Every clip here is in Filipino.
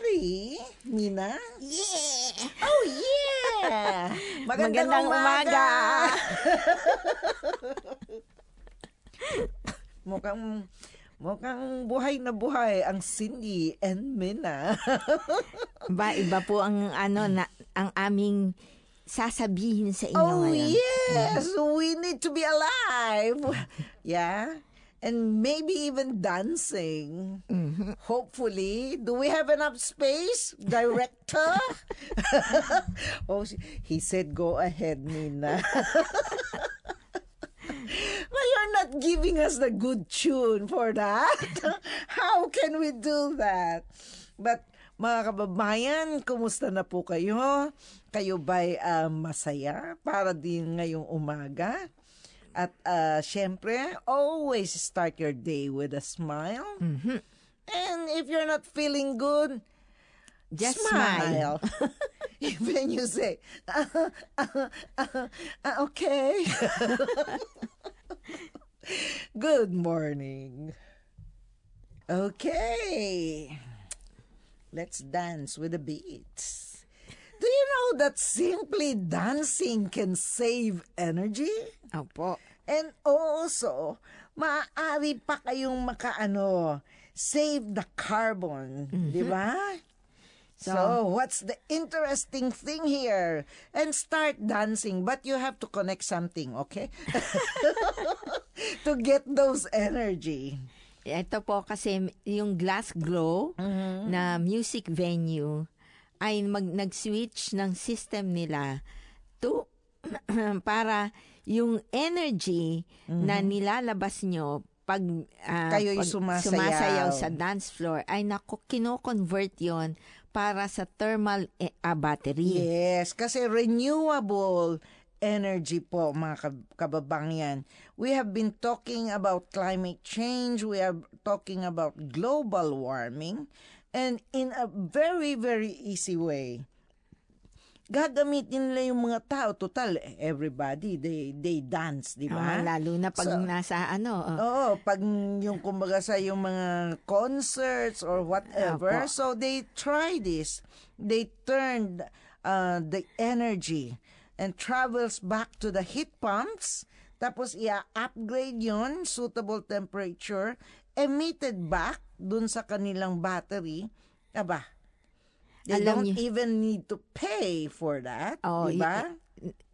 ready, Mina? Yeah! Oh, yeah! Magandang, Magandang umaga! umaga! mukhang, mukhang buhay na buhay ang Cindy and Mina. Ba, iba po ang ano na ang aming sasabihin sa inyo oh, ngayon. yes! We need to be alive! Yeah? And maybe even dancing. Mm-hmm. Hopefully. Do we have enough space, director? oh, he said, go ahead, Nina. But you're not giving us the good tune for that. How can we do that? But mga kababayan, kumusta na po kayo? Kayo ba'y uh, masaya para din ngayong umaga? At uh, syempre, always start your day with a smile. Mhm. And if you're not feeling good, Just smile. smile. Even you say, "Ah, ah, ah, ah, okay. Good morning. Okay. Let's dance with the beats. Do you know that simply dancing can save energy? Opo. And also, maaari pa kayong makaano, save the carbon, di ba? So, So- what's the interesting thing here? And start dancing, but you have to connect something, okay? to get those energy. Ito po kasi yung Glass Glow na music venue ay mag nag-switch ng system nila to para yung energy na nilalabas nyo pag, ah, Kayo'y pag sumasayaw. sumasayaw sa dance floor ay naku, kino-convert yon para sa thermal eh, ah, battery. Yes, kasi renewable energy po mga kab- kababangyan. We have been talking about climate change, we are talking about global warming, and in a very, very easy way. Gagamitin nila yung mga tao. Total, everybody, they, they dance, di ba? Ah, lalo na pag So- nasa ano, oh, Oo, pag yung kumbaga sa yung mga concerts or whatever. Apo. So they try this. They turned uh, the energy and travels back to the heat pumps. Tapos i-upgrade yon suitable temperature, emitted back dun sa kanilang battery. Aba, they Alam don't niyo- even need to pay for that. Oh, di ba?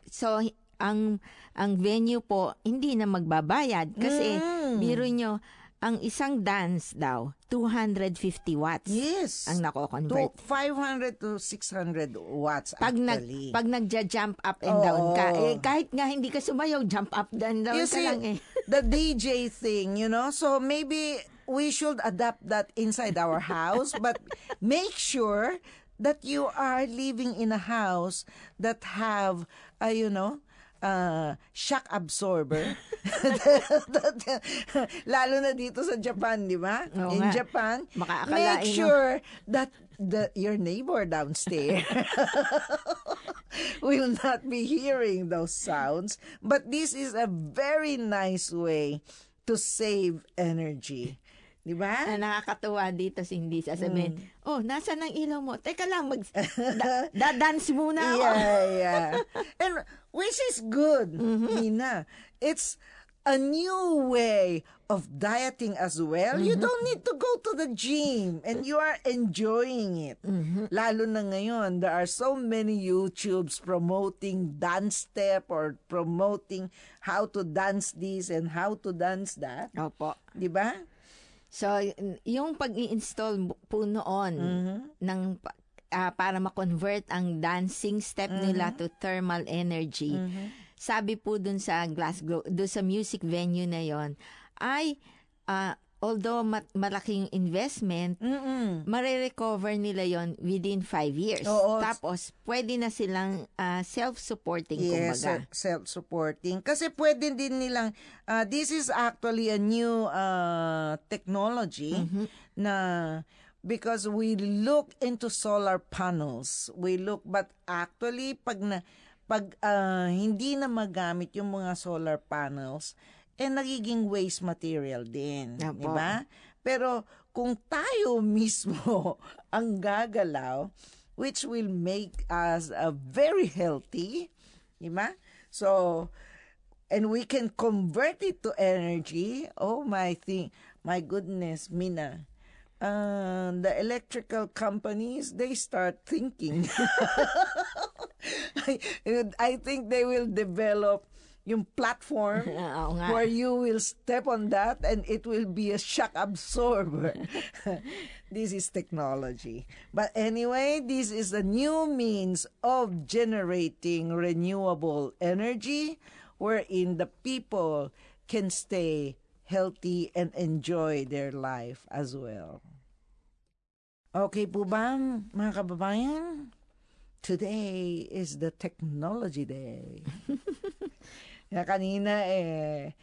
So ang ang venue po hindi na magbabayad kasi Mm. biro nyo ang isang dance daw 250 watts Yes. ang to nako-convert. 500 to 600 watts Pag nag actually. pag nagja-jump up and down ka, Oo. eh, kahit nga hindi ka sumayaw, jump up and down you ka see, lang eh. The DJ thing, you know, so maybe we should adapt that inside our house, but make sure that you are living in a house that have, uh, you know, uh, shock absorber. Lalo na dito sa Japan, di ba? Oo In nga. Japan, make mo- sure that the your neighbor downstairs will not be hearing those sounds. But this is a very nice way to save energy. Di ba? Na nakakatuwa dito si hindi sasabihin, oh, nasa ng ilaw mo? Teka lang, mag, da, da-dance muna ako. Yeah, yeah. And which is good, Nina. It's a new way of dieting as well. You don't need to go to the gym and you are enjoying it. Lalo na ngayon, there are so many YouTubes promoting dance step or promoting how to dance this and how to dance that. Opo. Di ba? So, yung pag-i-install po noon ng pa- ah, para ma-convert ang dancing step nila to thermal energy. Sabi po dun sa Glasgow, dun sa music venue na yon ay ah, although ma- malaking investment, Mm-mm. marirecover nila yon within five years. Oo. Tapos, pwede na silang ah, self-supporting, Yes, kumbaga. se- self-supporting. Kasi pwede din nilang, uh, this is actually a new uh, technology na because we look into solar panels. We look, but actually, pag na, pag uh, hindi na magamit yung mga solar panels, eh nagiging waste material din, Apo. di ba? Pero kung tayo mismo ang gagalaw, which will make us uh, very healthy, di ba? So, and we can convert it to energy. Oh my thing, my goodness, Mina. Uh, the electrical companies they start thinking. I, I think they will develop yung platform nga. where you will step on that and it will be a shock absorber. this is technology. But anyway, this is a new means of generating renewable energy wherein the people can stay healthy and enjoy their life as well. Okay po ba, mga kababayan? Today is the Technology Day. Kaya kanina eh,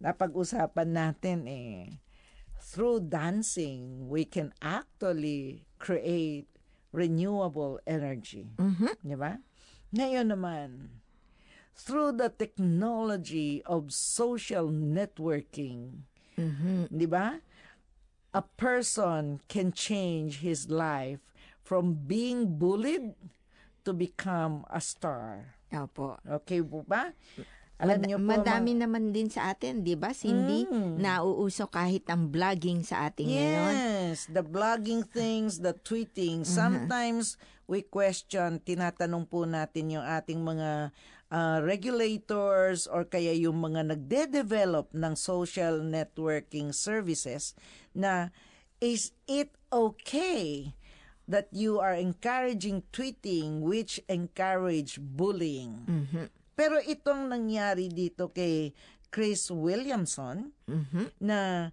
napag-usapan natin eh, through dancing, we can actually create renewable energy. Mhm. Di ba? Ngayon naman, through the technology of social networking, Mhm. di ba? A person can change his life from being bullied to become a star. Opo. Okay po ba? Alam Mad- niyo po, madami ma- naman din sa atin, 'di ba? Cindy, Mm. nauuso kahit ang vlogging sa atin ngayon. Yes, the blogging things, the tweeting. Sometimes we question, tinatanong po natin yung ating mga uh, regulators or kaya yung mga nagde-develop ng social networking services na is it okay that you are encouraging tweeting which encourage bullying? Mhm. Pero itong nangyari dito kay Chris Williamson, Mhm. na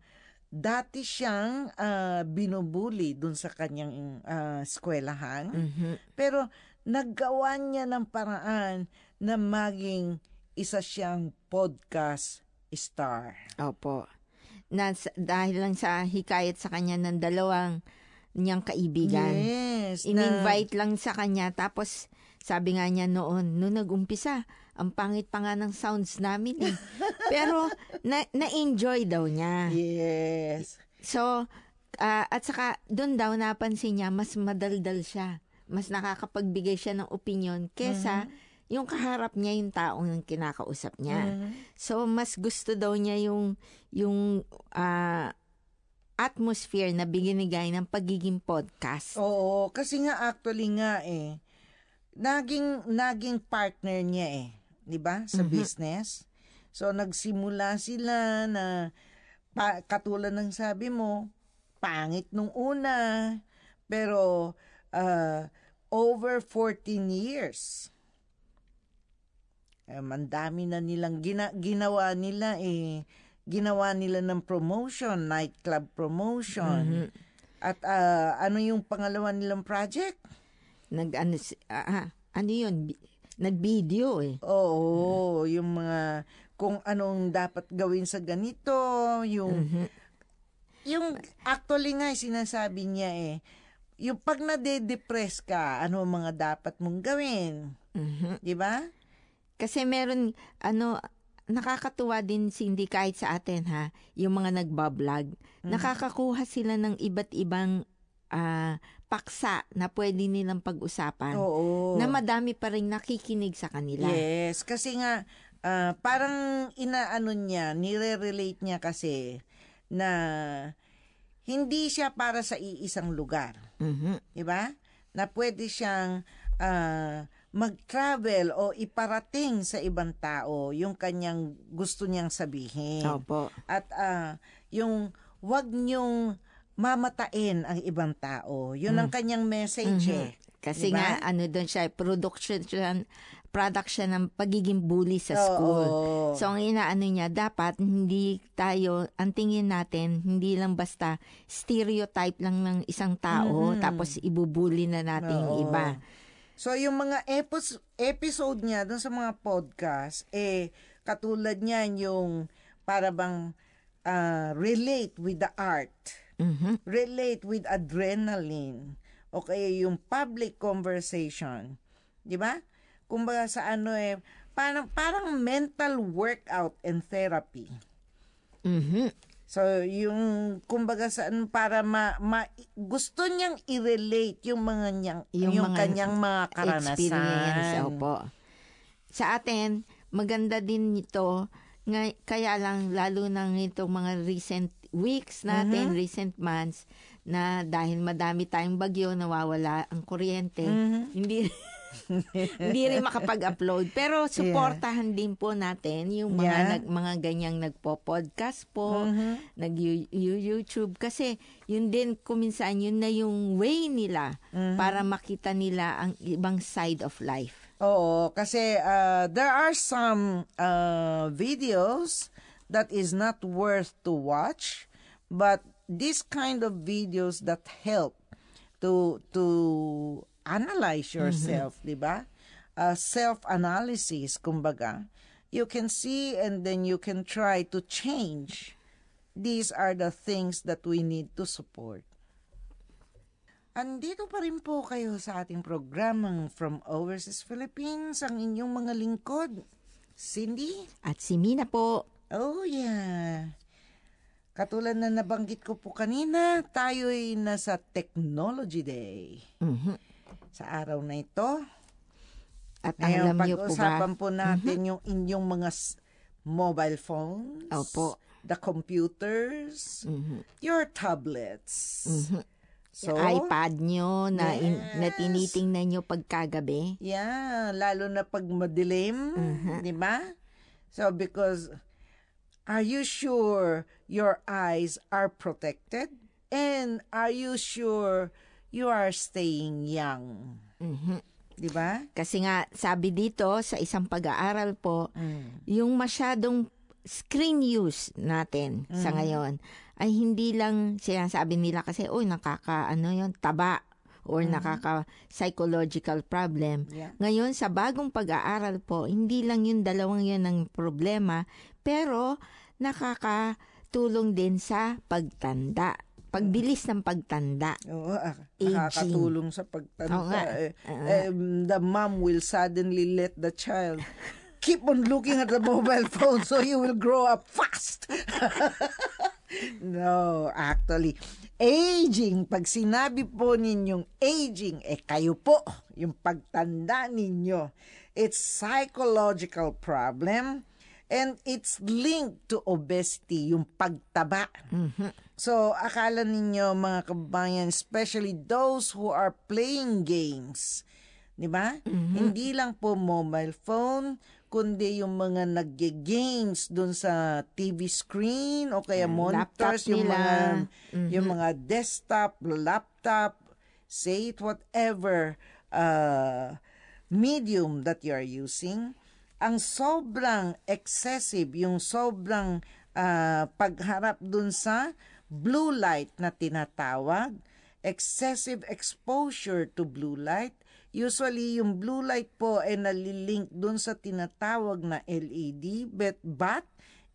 dati siyang ah, binubuli dun sa kanyang ah, eskwelahan. Mhm. Pero naggawa niya ng paraan na maging isa siyang podcast star. Opo. Na, sa- dahil lang sa hikayat sa kanya ng dalawang niyang kaibigan. Yes. na- In-invite lang sa kanya tapos sabi nga niya noon, nung nag-umpisa, ang pangit pa nga ng sounds namin eh. Pero na, na-enjoy daw niya. Yes. So, ah, at saka doon daw napansin niya, mas madaldal siya. Mas nakakapagbigay siya ng opinion kesa yung kaharap niya yung taong kinakausap niya. Mhm. So, mas gusto daw niya yung, yung ah, atmosphere na binigay ng pagiging podcast. Oo, kasi nga actually nga eh naging naging partner niya eh, 'di ba? Sa Mhm. business. So nagsimula sila na pa, katulad ng sabi mo, pangit nung una, pero uh, over 14 years. Eh, mandami na nilang gina, ginawa nila eh. Ginawa nila ng promotion, nightclub promotion. Mhm. At ah, ano yung pangalawa nilang project? Nag, ano, ah, ano yun? Nag-video eh. Oo, yung mga kung anong dapat gawin sa ganito, yung Mhm. yung actually nga sinasabi niya eh, yung pag nade-depress ka, ano mga dapat mong gawin, Mhm. 'di ba? Kasi meron, ano, nakakatuwa din Cindy kahit sa atin ha, yung mga nagbablog. Nakakakuha sila ng iba't ibang ah, paksa na pwede nilang pag-usapan. Oo. Na madami pa rin nakikinig sa kanila. Yes, kasi nga ah, parang inaano niya, nire-relate niya kasi na hindi siya para sa iisang lugar. Mhm. 'di ba? Na pwede siyang ah, mag-travel o iparating sa ibang tao yung kanyang gusto niyang sabihin. Opo. At ah, yung wag niyong mamatain ang ibang tao. Yun ang kanyang message Mhm. eh. Kasi Diba? nga, ano doon siya, production, product siya ng pagiging bully sa school. Oo. So, ang inaano niya, dapat hindi tayo, ang tingin natin, hindi lang basta stereotype lang ng isang tao, Mhm. tapos ibubuli na natin yung Oo. iba. So, yung mga epis- episode niya dun sa mga podcast, eh, katulad niyan yung para bang ah, relate with the art. Mhm. relate with adrenaline o kaya yung public conversation. 'Di ba? Kumbaga sa ano eh parang parang mental workout and therapy. Mhm. So, yung, kumbaga, saan, para ma, ma- gusto niyang i-relate yung mga niyang, yung, yung mga kanyang mga karanasan. Experience, opo. Sa atin, maganda din ito, nga, kaya lang, lalo na itong mga recent weeks natin, Mm-hmm. recent months, na dahil madami tayong bagyo, nawawala ang kuryente, Mm-hmm. hindi hindi rin makapag-upload. Pero suportahan din po natin yung mga Yeah. nag, mga ganyang nagpo-podcast po, Mm-hmm. nag-YouTube kasi yun din kuminsan yun na yung way nila Mm-hmm. para makita nila ang ibang side of life. Oo, kasi uh, there are some uh, videos that is not worth to watch, but this kind of videos that help to to analyze yourself, di ba? Uh, self-analysis, kumbaga. You can see and then you can try to change. These are the things that we need to support. Andito pa rin po kayo sa ating programang From Overseas Philippines, ang inyong mga lingkod. Cindy? At si Mina po, Oh yeah. Katulad na nabanggit ko po kanina, tayo'y nasa Technology Day. mhm, Sa araw na ito, at ngayon alam niyo po ba, Mhm. pag-usapan po natin yung inyong mga s- mobile phones, Opo. the computers, Mhm. your tablets. Mhm. So, yung iPad nyo na, in, na Yes. tinitingnan nyo pagkagabi. Yeah, lalo na pag madilim, di ba? So because are you sure your eyes are protected? And are you sure you are staying young? Mhm. Di ba? Kasi nga, sabi dito sa isang pag-aaral po, Mm. yung masyadong screen use natin sa Mm-hmm. ngayon ay hindi lang sinasabi nila kasi, uy, nakaka, ano yun, taba or nakaka psychological problem. Mm-hmm. Yeah. Ngayon, sa bagong pag-aaral po, hindi lang yung dalawang yun ang problema, pero nakakatulong din sa pagtanda. Pagbilis ng pagtanda. Oo, ah, Aging. nakakatulong sa Oo pagtanda. nga. Eh, um, the mom will suddenly let the child keep on looking at the mobile phone so you will grow up fast. no, actually, aging, pag sinabi po ninyong aging, eh kayo po, yung pagtanda ninyo, it's psychological problem and it's linked to obesity, yung pagtaba. So, akala ninyo mga kabayan, especially those who are playing games, di ba? Hindi lang po mobile phone, kundi yung mga nagge-games dun sa TV screen o kaya monitors, laptop yung nila. mga yung mga desktop, laptop, say it whatever uh, medium that you are using, ang sobrang excessive, yung sobrang ah, pagharap dun sa blue light na tinatawag, excessive exposure to blue light, usually yung blue light po ay nalilink dun sa tinatawag na LED, but, but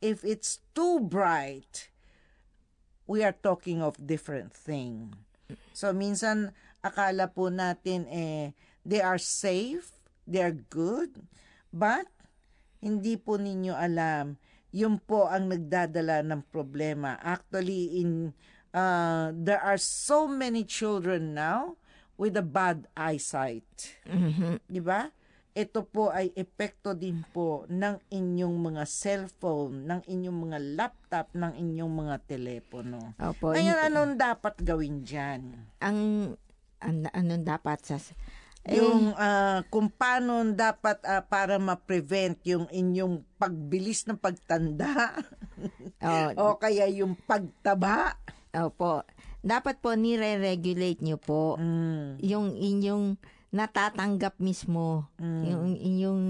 if it's too bright, we are talking of different thing. So minsan akala po natin eh they are safe, they are good, but hindi po ninyo alam yun po ang nagdadala ng problema. Actually in uh, there are so many children now with a bad eyesight. Mhm. Di ba? Ito po ay epekto din po ng inyong mga cellphone, ng inyong mga laptop, ng inyong mga telepono. Opo. Ngayon, anong dapat gawin dyan? ang, an, anong dapat sa... Eh, Yung ah, kung paano dapat ah, para ma-prevent yung inyong pagbilis ng pagtanda oh, o kaya yung pagtaba. opo. Dapat po nire-regulate nyo po Mm. yung inyong natatanggap mismo, Mm. yung inyong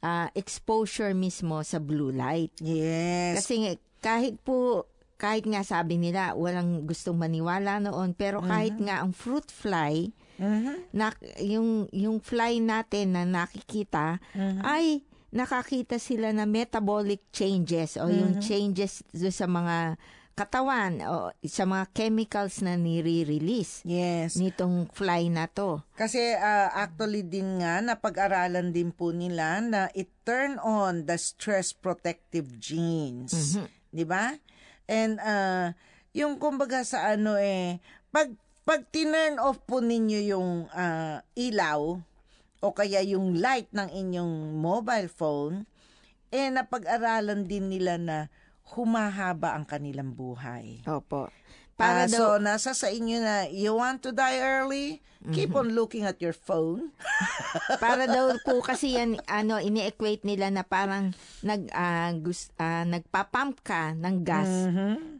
ah, exposure mismo sa blue light. Yes. Kasi kahit po, kahit nga sabi nila, walang gustong maniwala noon, pero kahit nga ang fruit fly, Mhm. na, yung, yung fly natin na nakikita, Mhm. ay nakakita sila na metabolic changes o yung changes do sa mga katawan o sa mga chemicals na nire-release Yes. nitong fly na to. Kasi ah, actually din nga, napag-aralan din po nila na it turn on the stress protective genes. Mhm. Di ba? And uh, yung kumbaga sa ano eh, pag, pag tinurn off po ninyo yung uh, ilaw o kaya yung light ng inyong mobile phone, eh napag-aralan din nila na humahaba ang kanilang buhay. Opo. Para uh, daw, so, nasa sa inyo na you want to die early, keep on looking at your phone. para daw po kasi yan, ano, ini-equate nila na parang nag, ah, gus, ah, nagpapump ka ng gas.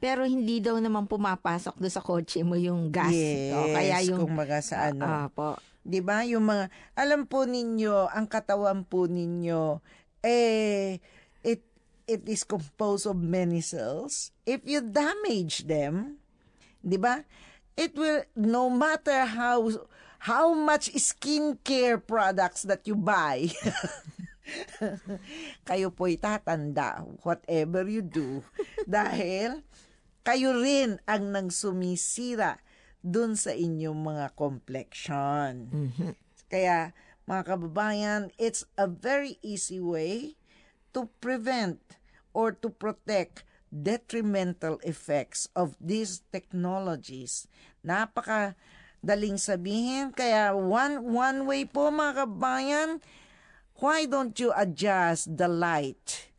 Pero hindi daw naman pumapasok do sa kotse mo yung gas. Yes, O, kaya yung, kumbaga sa ano. Ah, po. 'Di ba? Yung mga alam po ninyo, ang katawan po ninyo eh it it is composed of many cells. If you damage them, 'di ba? It will no matter how how much skincare products that you buy. kayo po'y tatanda whatever you do dahil kayo rin ang nang sumisira dun sa inyong mga complexion. Kaya, mga kababayan, it's a very easy way to prevent or to protect detrimental effects of these technologies. Napaka daling sabihin. Kaya one, one way po mga kababayan, why don't you adjust the light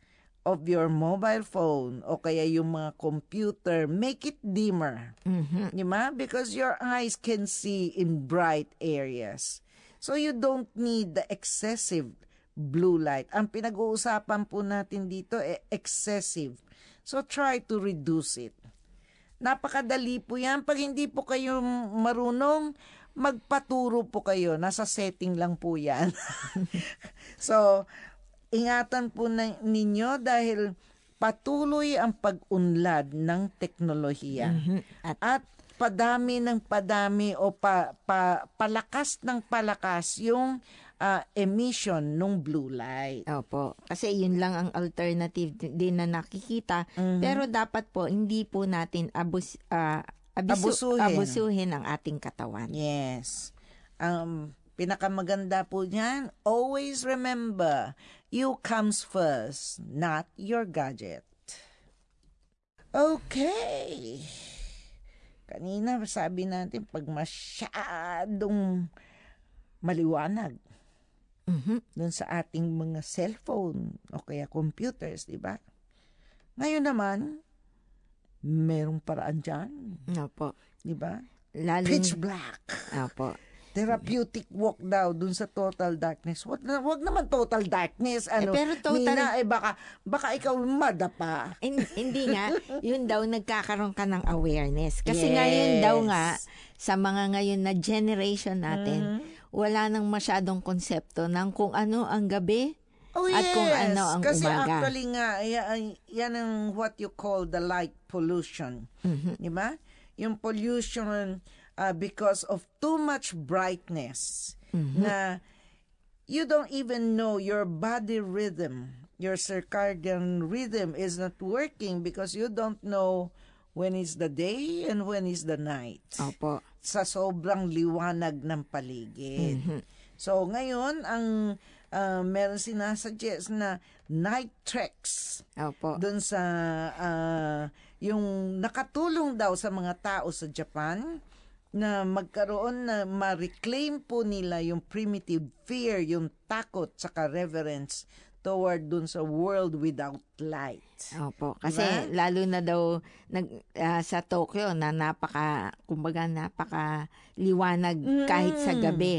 of your mobile phone o kaya yung mga computer, make it dimmer. Di ba? Because your eyes can see in bright areas. So you don't need the excessive blue light. Ang pinag-uusapan po natin dito eh excessive. So try to reduce it. Napakadali po yan. Pag hindi po kayo marunong, magpaturo po kayo. Nasa setting lang po yan. so, ingatan po na, ninyo dahil patuloy ang pag-unlad ng teknolohiya. At, At padami ng padami o pa, pa, palakas ng palakas yung ah, emission ng blue light. Opo. Kasi yun lang ang alternative din na nakikita. Mhm. Pero dapat po, hindi po natin abus, ah, abisu- Abusuhin. abusuhin ang ating katawan. Yes. Um, pinakamaganda po niyan, always remember, you comes first, not your gadget. Okay. Kanina sabi natin, pag masyadong maliwanag Mhm. dun sa ating mga cellphone o kaya computers, di ba? Ngayon naman, merong paraan dyan, Opo. di ba? Lalo, Pitch black. Opo. therapeutic walk daw dun sa total darkness. Wag, na, wag naman total darkness. Ano, pero total- Mina, eh baka, baka ikaw madapa. Hin- hindi nga, yun daw nagkakaroon ka ng awareness. Kasi Yes. ngayon daw nga, sa mga ngayon na generation natin, Mm-hmm. Wala nang masyadong konsepto ng kung ano ang gabi Oh, at yes. kung ano ang Kasi umaga. actually nga, yan, yan ang what you call the light pollution. Mhm. Di ba? Yung pollution uh, because of too much brightness Mhm. na you don't even know your body rhythm, your circadian rhythm is not working because you don't know when is the day and when is the night. Opo. Sa sobrang liwanag ng paligid. So ngayon ang uh, meron sinasuggest na night treks Opo. doon sa ah, yung nakatulong daw sa mga tao sa Japan na magkaroon na ma-reclaim po nila yung primitive fear, yung takot saka reverence toward dun sa world without light. Opo. Kasi Diba? lalo na daw nag, ah, sa Tokyo na napaka, kumbaga napaka liwanag kahit sa Mm. gabi.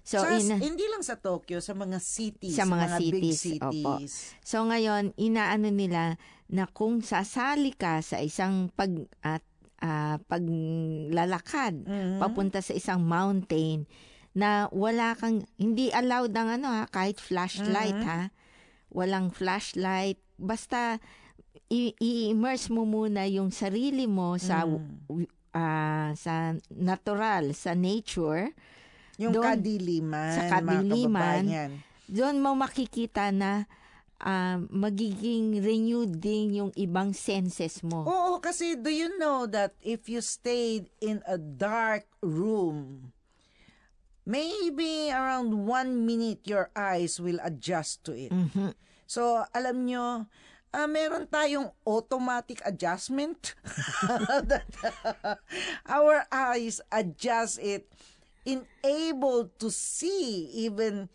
So, sa, ina- hindi lang sa Tokyo, sa mga cities, Sa mga big cities, opo. cities. So ngayon, inaano nila na kung sasali ka sa isang pag at ah, paglalakad Mhm. papunta sa isang mountain na wala kang hindi allowed ang ano ha kahit flashlight Mhm. ha. Walang flashlight basta i-immerse mo muna yung sarili mo sa Mm. ah, sa natural, sa nature. Yung doon- kadiliman, sa kadiliman, doon mo makikita na ah, magiging renewed din yung ibang senses mo. Oo, kasi do you know that if you stayed in a dark room, maybe around one minute your eyes will adjust to it. Mhm. So, alam nyo, ah, meron tayong automatic adjustment. That, our eyes adjust it in able to see even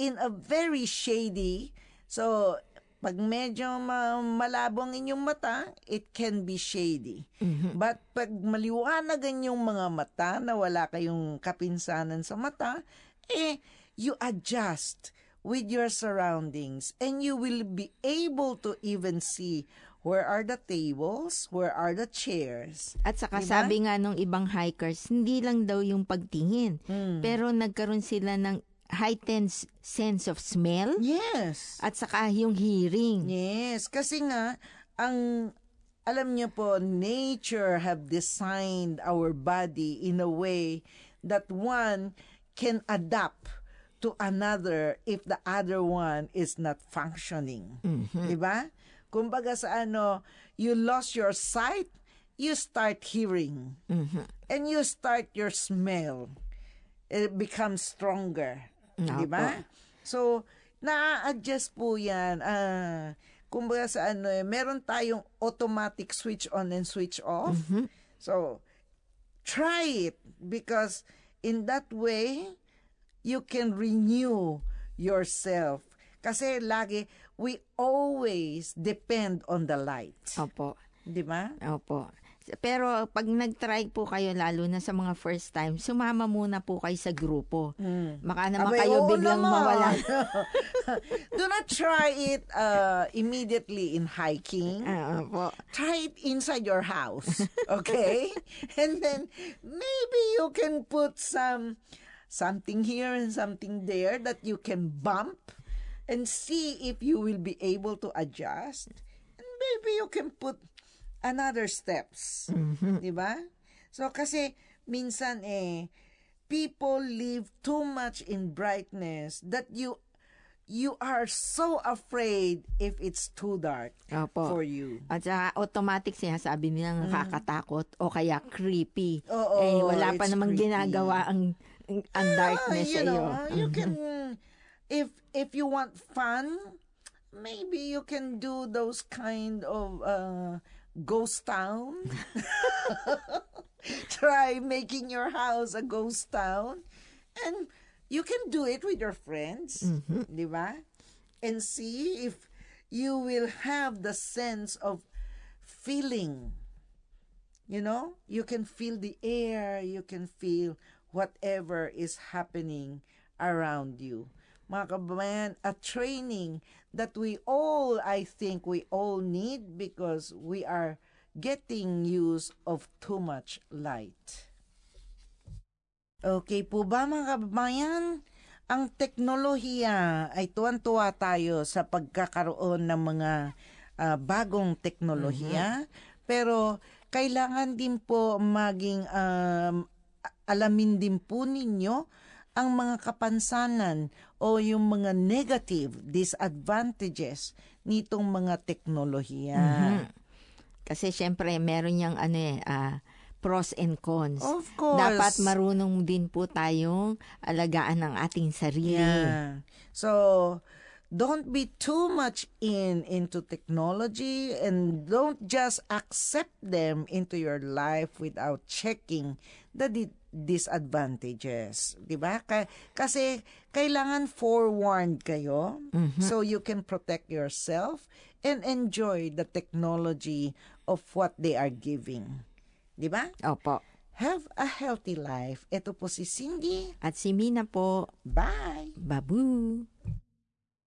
in a very shady. So, pag medyo ma- malabo ang inyong mata, it can be shady. But pag maliwanag ang inyong mga mata na wala kayong kapinsanan sa mata, eh, you adjust with your surroundings and you will be able to even see where are the tables, where are the chairs. At saka Diba? sabi nga nung ibang hikers, hindi lang daw yung pagtingin, Hmm. pero nagkaroon sila ng heightened sense of smell Yes. at saka yung hearing. Yes, kasi nga ang alam niyo po nature have designed our body in a way that one can adapt to another if the other one is not functioning. 'Di ba? Kumbaga sa ano, you lost your sight, you start hearing. And you start your smell. It becomes stronger. Di ba? So, na-adjust po yan. Ah, kumbaga sa ano eh, meron tayong automatic switch on and switch off. So, try it because in that way, you can renew yourself. Kasi lagi, we always depend on the light. Opo. Di ba? Opo. Pero pag nag-try po kayo, lalo na sa mga first time, sumama muna po kayo sa grupo. Baka naman Abay, kayo biglang naman. mawala. Do not try it uh, immediately in hiking. Ah, opo. Try it inside your house, okay? and then maybe you can put some something here and something there that you can bump and see if you will be able to adjust. And maybe you can put another steps. Di ba? So kasi minsan eh people live too much in brightness that you you are so afraid if it's too dark Opo. for you. At saka automatic sinasabi nila nakakatakot o kaya creepy. Mm. Oo, eh, wala pa namang creepy. ginagawa ang, ang darkness Ah, you sa iyo. know, you can if if you want fun, maybe you can do those kind of uh, ghost town. Try making your house a ghost town, and you can do it with your friends, mm-hmm. di ba? And see if you will have the sense of feeling you know, you can feel the air, you can feel whatever is happening around you. Mga kababayan, a training that we all, I think we all need because we are getting use of too much light. Okay po ba mga kababayan? Ang teknolohiya ay tuwan-tuwa tayo sa pagkakaroon ng mga ah, bagong teknolohiya. Pero kailangan din po maging um, alamin din po ninyo ang mga kapansanan o yung mga negative disadvantages nitong mga teknolohiya. Kasi syempre meron yang ano eh, ah, pros and cons. Of course. Dapat marunong din po tayong alagaan ang ating sarili. Yeah. So, don't be too much in into technology and don't just accept them into your life without checking the di- disadvantages, 'di ba? Ka- kasi kailangan forewarned kayo so you can protect yourself and enjoy the technology of what they are giving. 'Di ba? Opo. Have a healthy life. Ito po si Cindy. At si Mina po, Bye. babu.